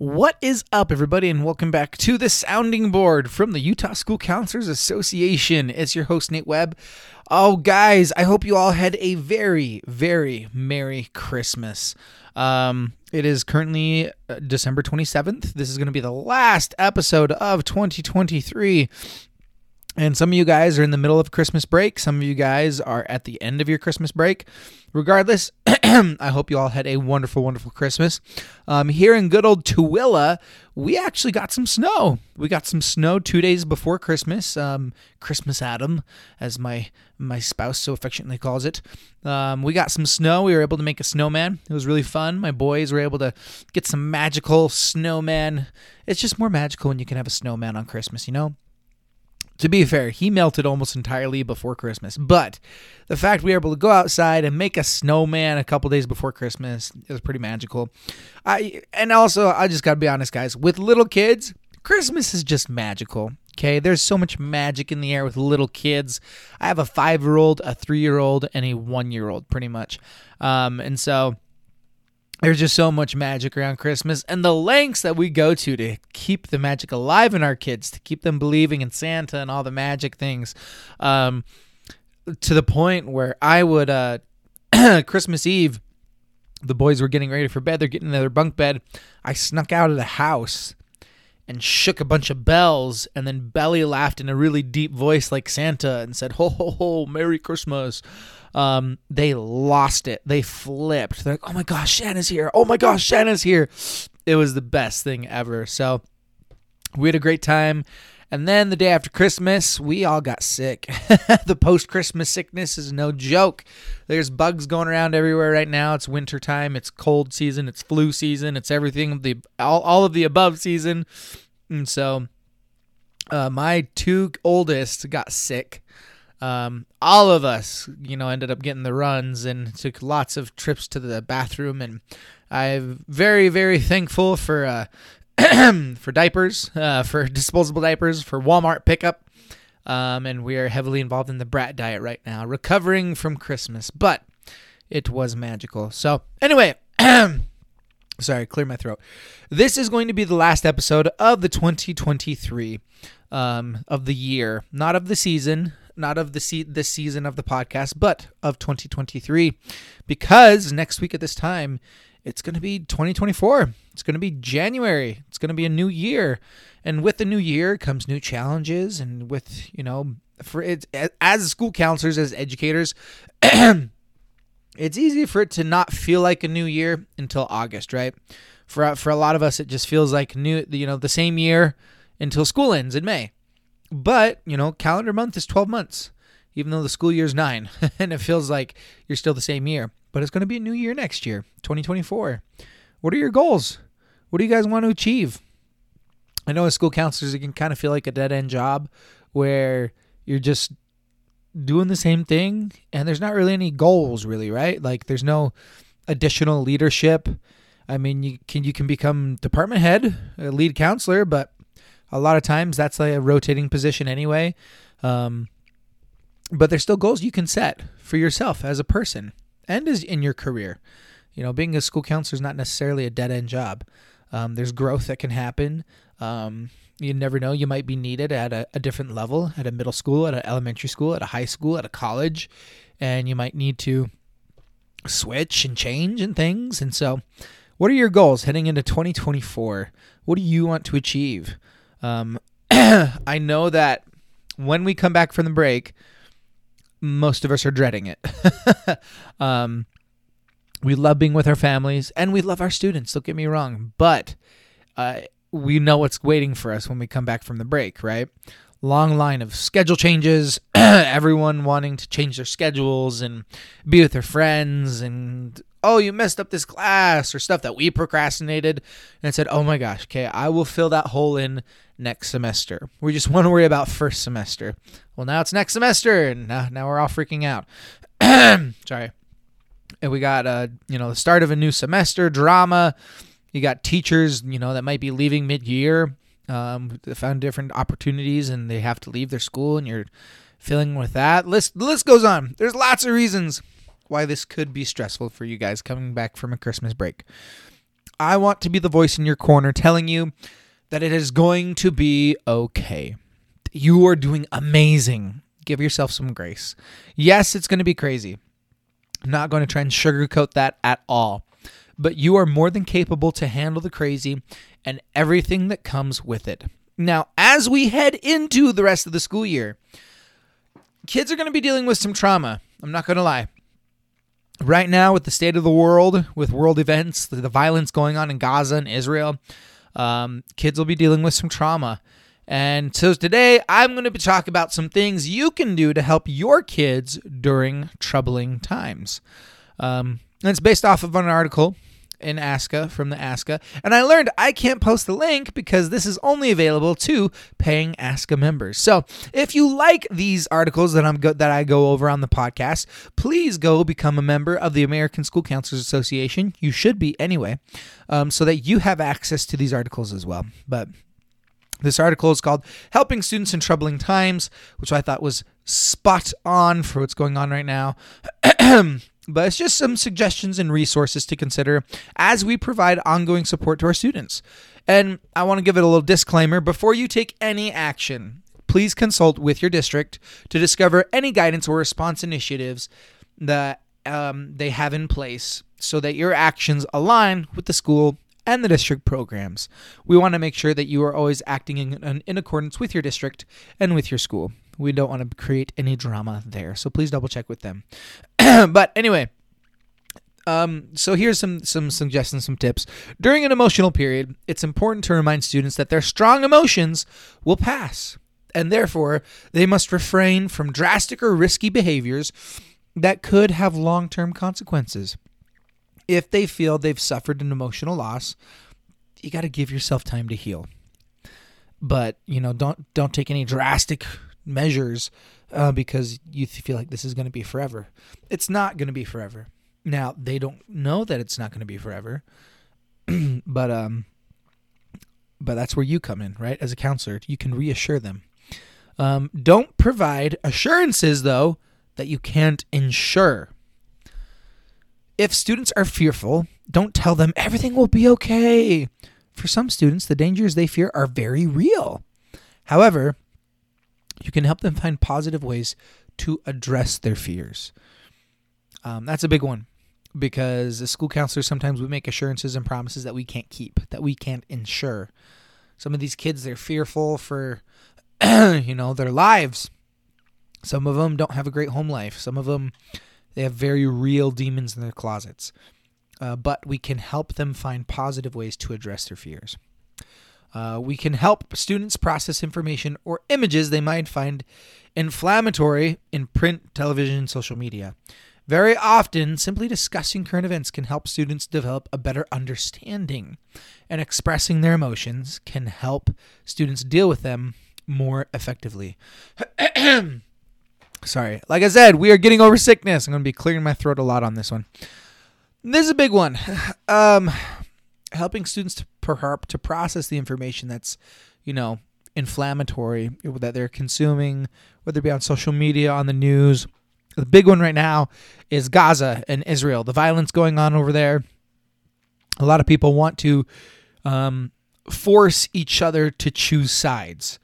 What is up, everybody, and welcome back to the sounding board from the Utah School Counselors Association. It's your host, Nate Webb. Oh, guys, I hope you all had a very, very Merry Christmas. Um, it is currently uh, December 27th. This is going to be the last episode of 2023. And some of you guys are in the middle of Christmas break. Some of you guys are at the end of your Christmas break. Regardless, I hope you all had a wonderful, wonderful Christmas. Um, here in good old Tooele, we actually got some snow. We got some snow two days before Christmas. Um, Christmas Adam, as my my spouse so affectionately calls it. Um, we got some snow. We were able to make a snowman. It was really fun. My boys were able to get some magical snowman. It's just more magical when you can have a snowman on Christmas, you know? To be fair, he melted almost entirely before Christmas, but the fact we were able to go outside and make a snowman a couple days before Christmas is pretty magical. I and also I just got to be honest guys, with little kids, Christmas is just magical. Okay, there's so much magic in the air with little kids. I have a 5-year-old, a 3-year-old, and a 1-year-old pretty much. Um and so there's just so much magic around Christmas and the lengths that we go to to keep the magic alive in our kids, to keep them believing in Santa and all the magic things. Um, to the point where I would, uh, Christmas Eve, the boys were getting ready for bed. They're getting in their bunk bed. I snuck out of the house and shook a bunch of bells and then belly laughed in a really deep voice like Santa and said, Ho, ho, ho, Merry Christmas um, they lost it. They flipped. They're like, oh my gosh, Santa's here. Oh my gosh, Santa's here. It was the best thing ever. So we had a great time. And then the day after Christmas, we all got sick. the post Christmas sickness is no joke. There's bugs going around everywhere right now. It's winter time, it's cold season, it's flu season, it's everything the all, all of the above season. And so uh, my two oldest got sick um, all of us, you know, ended up getting the runs and took lots of trips to the bathroom. And I'm very, very thankful for uh, for diapers, uh, for disposable diapers, for Walmart pickup. Um, and we are heavily involved in the brat diet right now, recovering from Christmas. But it was magical. So anyway. sorry, clear my throat. This is going to be the last episode of the 2023 um, of the year, not of the season, not of the se- this season of the podcast, but of 2023, because next week at this time, it's going to be 2024. It's going to be January. It's going to be a new year, and with the new year comes new challenges, and with you know, for it as school counselors, as educators. it's easy for it to not feel like a new year until August, right? For for a lot of us, it just feels like new, you know, the same year until school ends in May. But, you know, calendar month is 12 months, even though the school year is nine. and it feels like you're still the same year. But it's going to be a new year next year, 2024. What are your goals? What do you guys want to achieve? I know as school counselors, it can kind of feel like a dead end job where you're just doing the same thing and there's not really any goals, really, right? Like there's no additional leadership. I mean, you can you can become department head, a lead counselor, but a lot of times that's like a rotating position anyway. Um, but there's still goals you can set for yourself as a person and as in your career. You know, being a school counselor is not necessarily a dead end job. Um, there's growth that can happen. Um, you never know. You might be needed at a, a, different level, at a middle school, at an elementary school, at a high school, at a college, and you might need to switch and change and things. And so, what are your goals heading into 2024? What do you want to achieve? Um, I know that when we come back from the break, most of us are dreading it. um, we love being with our families and we love our students, don't get me wrong, but uh, we know what's waiting for us when we come back from the break, right? Long line of schedule changes, everyone wanting to change their schedules and be with their friends and oh, you messed up this class or stuff that we procrastinated and said, oh my gosh, okay, I will fill that hole in next semester. We just want to worry about first semester. Well, now it's next semester and now, now we're all freaking out. Sorry. And we got, uh, you know, the start of a new semester, drama. You got teachers, you know, that might be leaving mid year. Um, they found different opportunities and they have to leave their school and you're feeling with that. List, the list goes on. There's lots of reasons why this could be stressful for you guys coming back from a Christmas break. I want to be the voice in your corner telling you that it is going to be okay. You are doing amazing. Give yourself some grace. Yes, it's going to be crazy. I'm not going to try and sugarcoat that at all. But you are more than capable to handle the crazy and everything that comes with it. Now, as we head into the rest of the school year, kids are going to be dealing with some trauma. I'm not going to lie. Right now, with the state of the world, with world events, the, violence going on in Gaza and Israel, um, kids will be dealing with some trauma. And so today, I'm going to be talking about some things you can do to help your kids during troubling times. Um, and it's based off of an article in ASCA from the ASCA. And I learned I can't post the link because this is only available to paying ASCA members. So if you like these articles that I'm go- that I go over on the podcast, please go become a member of the American School Counselors Association. You should be anyway, um, so that you have access to these articles as well. But this article is called Helping Students in Troubling Times, which I thought was spot on for what's going on right now. but it's just some suggestions and resources to consider as we provide ongoing support to our students. And I want to give it a little disclaimer before you take any action, please consult with your district to discover any guidance or response initiatives that um, they have in place so that your actions align with the school and the district programs. We want to make sure that you are always acting in, in accordance with your district and with your school. We don't want to create any drama there. So please double check with them. but anyway, um, so here's some some suggestions, some tips. During an emotional period, it's important to remind students that their strong emotions will pass, and therefore they must refrain from drastic or risky behaviors that could have long-term consequences. If they feel they've suffered an emotional loss, you got to give yourself time to heal. But you know, don't don't take any drastic measures uh, because you feel like this is going to be forever. It's not going to be forever. Now they don't know that it's not going to be forever, but um, but that's where you come in, right? As a counselor, you can reassure them. Um, don't provide assurances though that you can't ensure. If students are fearful, don't tell them everything will be okay. For some students, the dangers they fear are very real. However, you can help them find positive ways to address their fears. Um, that's a big one because as school counselors, sometimes we make assurances and promises that we can't keep, that we can't ensure. Some of these kids, they're fearful for, you know, their lives. Some of them don't have a great home life. Some of them, they have very real demons in their closets. Uh, but we can help them find positive ways to address their fears. Uh, we can help students process information or images they might find inflammatory in print, television, social media. Very often, simply discussing current events can help students develop a better understanding, and expressing their emotions can help students deal with them more effectively. Sorry. Like I said, we are getting over sickness. I'm going to be clearing my throat a lot on this one. This is a big one. Um, helping students to perhaps to process the information that's, you know, inflammatory that they're consuming, whether it be on social media, on the news. The big one right now is Gaza and Israel. The violence going on over there. A lot of people want to um, force each other to choose sides.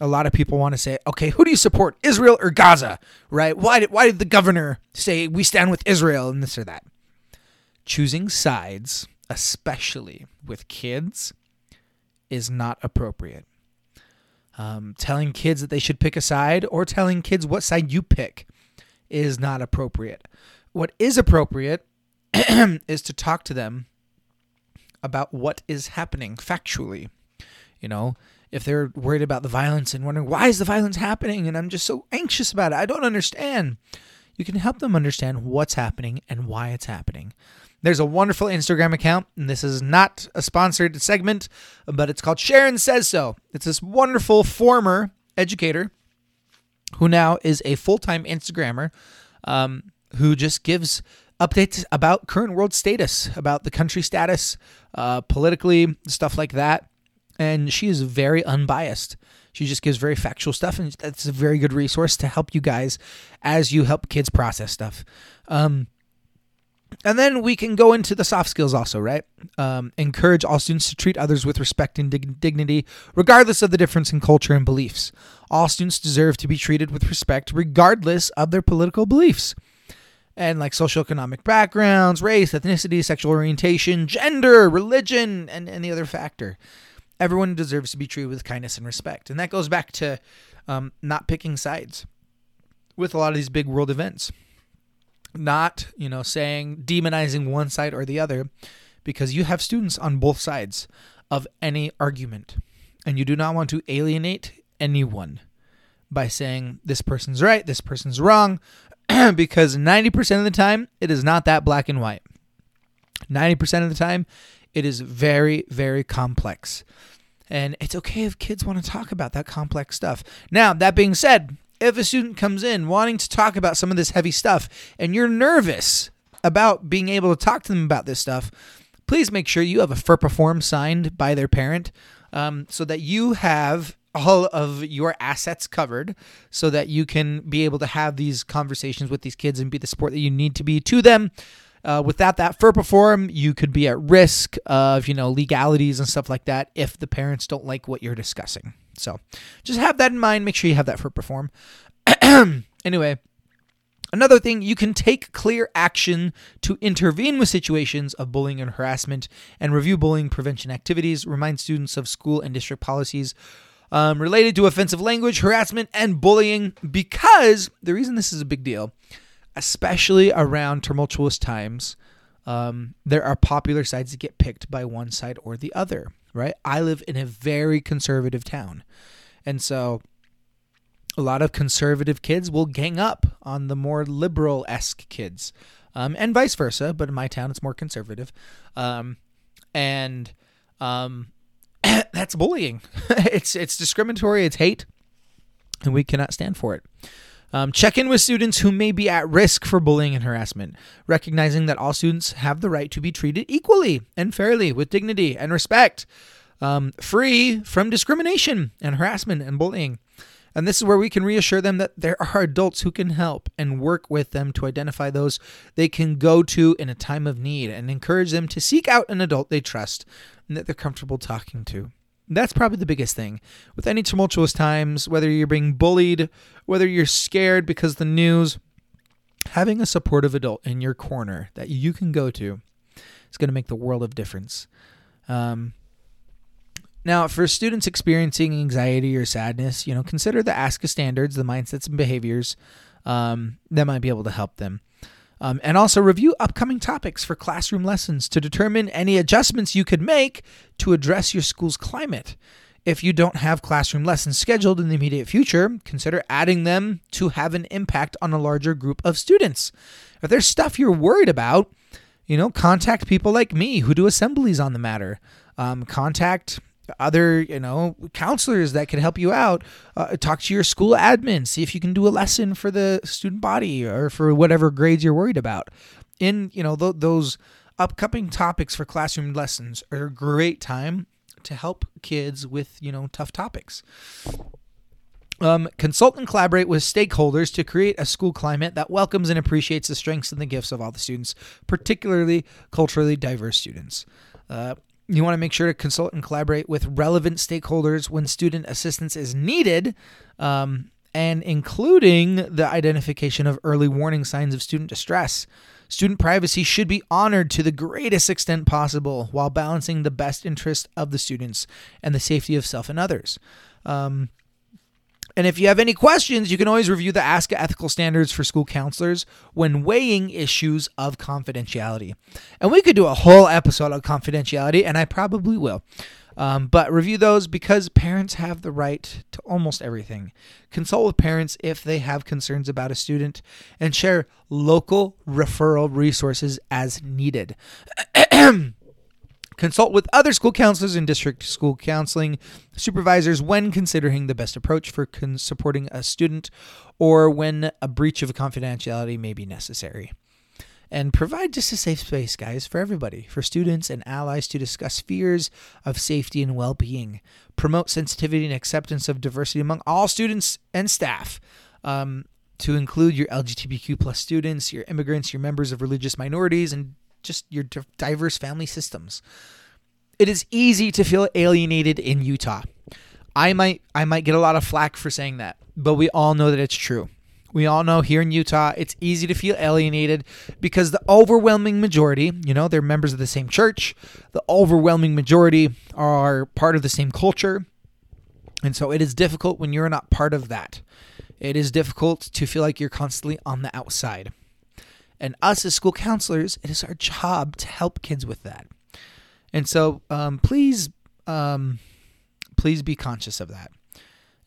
A lot of people want to say, okay, who do you support, Israel or Gaza? Right? Why did why did the governor say we stand with Israel and this or that? Choosing sides especially with kids, is not appropriate. Um, telling kids that they should pick a side or telling kids what side you pick is not appropriate. What is appropriate is to talk to them about what is happening factually. You know, if they're worried about the violence and wondering why is the violence happening and I'm just so anxious about it, I don't understand. You can help them understand what's happening and why it's happening. There's a wonderful Instagram account, and this is not a sponsored segment, but it's called Sharon Says So. It's this wonderful former educator who now is a full time Instagrammer um, who just gives updates about current world status, about the country status, uh, politically, stuff like that. And she is very unbiased. She just gives very factual stuff, and that's a very good resource to help you guys as you help kids process stuff. Um, and then we can go into the soft skills also, right? Um, encourage all students to treat others with respect and dig- dignity, regardless of the difference in culture and beliefs. All students deserve to be treated with respect, regardless of their political beliefs. And like socioeconomic backgrounds, race, ethnicity, sexual orientation, gender, religion, and any other factor. Everyone deserves to be treated with kindness and respect. And that goes back to um, not picking sides with a lot of these big world events not, you know, saying demonizing one side or the other because you have students on both sides of any argument and you do not want to alienate anyone by saying this person's right, this person's wrong because 90% of the time it is not that black and white. 90% of the time it is very very complex. And it's okay if kids want to talk about that complex stuff. Now, that being said, if a student comes in wanting to talk about some of this heavy stuff and you're nervous about being able to talk to them about this stuff, please make sure you have a FERPA form signed by their parent um, so that you have all of your assets covered so that you can be able to have these conversations with these kids and be the support that you need to be to them. Uh, without that FERPA form, you could be at risk of you know legalities and stuff like that if the parents don't like what you're discussing. So just have that in mind. Make sure you have that FERPA form. anyway, Another thing, you can take clear action to intervene with situations of bullying and harassment and review bullying prevention activities, remind students of school and district policies um, related to offensive language, harassment, and bullying because the reason this is a big deal, especially around tumultuous times, um, there are popular sides that get picked by one side or the other, right? I live in a very conservative town. And so a lot of conservative kids will gang up on the more liberal esque kids, um, and vice versa. But in my town, it's more conservative, um, and um, that's bullying. it's it's discriminatory. It's hate, and we cannot stand for it. Um, check in with students who may be at risk for bullying and harassment, recognizing that all students have the right to be treated equally and fairly with dignity and respect, um, free from discrimination and harassment and bullying. And this is where we can reassure them that there are adults who can help and work with them to identify those they can go to in a time of need and encourage them to seek out an adult they trust and that they're comfortable talking to. That's probably the biggest thing. With any tumultuous times, whether you're being bullied, whether you're scared because the news, having a supportive adult in your corner that you can go to is going to make the world of difference. Um, now, for students experiencing anxiety or sadness, you know, consider the ASCA standards, the mindsets and behaviors um, that might be able to help them. Um, and also review upcoming topics for classroom lessons to determine any adjustments you could make to address your school's climate. If you don't have classroom lessons scheduled in the immediate future, consider adding them to have an impact on a larger group of students. If there's stuff you're worried about, you know, contact people like me who do assemblies on the matter. Um, contact other you know counselors that can help you out uh, talk to your school admin see if you can do a lesson for the student body or for whatever grades you're worried about in you know th- those upcoming topics for classroom lessons are a great time to help kids with you know tough topics um, consult and collaborate with stakeholders to create a school climate that welcomes and appreciates the strengths and the gifts of all the students, particularly culturally diverse students. Uh, you want to make sure to consult and collaborate with relevant stakeholders when student assistance is needed, um, and including the identification of early warning signs of student distress. Student privacy should be honored to the greatest extent possible while balancing the best interest of the students and the safety of self and others. Um, and if you have any questions, you can always review the ASCA ethical standards for school counselors when weighing issues of confidentiality. And we could do a whole episode on confidentiality, and I probably will. Um, but review those because parents have the right to almost everything. Consult with parents if they have concerns about a student and share local referral resources as needed. Consult with other school counselors and district school counseling supervisors when considering the best approach for con- supporting a student or when a breach of confidentiality may be necessary. And provide just a safe space, guys, for everybody, for students and allies to discuss fears of safety and well being. Promote sensitivity and acceptance of diversity among all students and staff. Um, to include your LGBTQ plus students, your immigrants, your members of religious minorities, and just your diverse family systems. It is easy to feel alienated in Utah. I might I might get a lot of flack for saying that, but we all know that it's true. We all know here in Utah, it's easy to feel alienated because the overwhelming majority, you know, they're members of the same church. The overwhelming majority are part of the same culture. And so it is difficult when you're not part of that. It is difficult to feel like you're constantly on the outside. And us as school counselors, it is our job to help kids with that. And so um, please, um, please be conscious of that.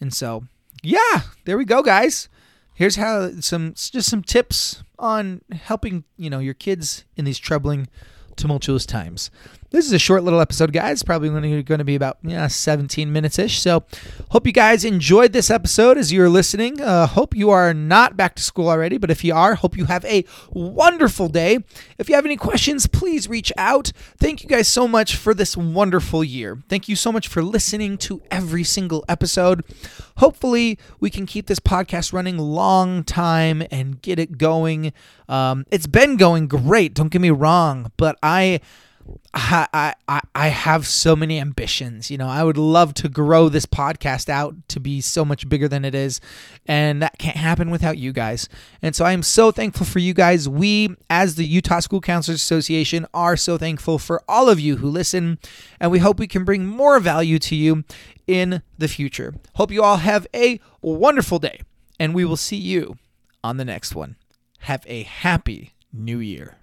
And so, yeah, there we go, guys. Here's how some just some tips on helping you know your kids in these troubling, tumultuous times. This is a short little episode, guys. Probably going to be about yeah, 17 minutes ish. So, hope you guys enjoyed this episode as you are listening. Uh, hope you are not back to school already, but if you are, hope you have a wonderful day. If you have any questions, please reach out. Thank you guys so much for this wonderful year. Thank you so much for listening to every single episode. Hopefully, we can keep this podcast running long time and get it going. Um, it's been going great. Don't get me wrong, but I I, I I have so many ambitions. You know, I would love to grow this podcast out to be so much bigger than it is, and that can't happen without you guys. And so I am so thankful for you guys. We, as the Utah School Counselors Association, are so thankful for all of you who listen, and we hope we can bring more value to you in the future. Hope you all have a wonderful day, and we will see you on the next one. Have a happy new year.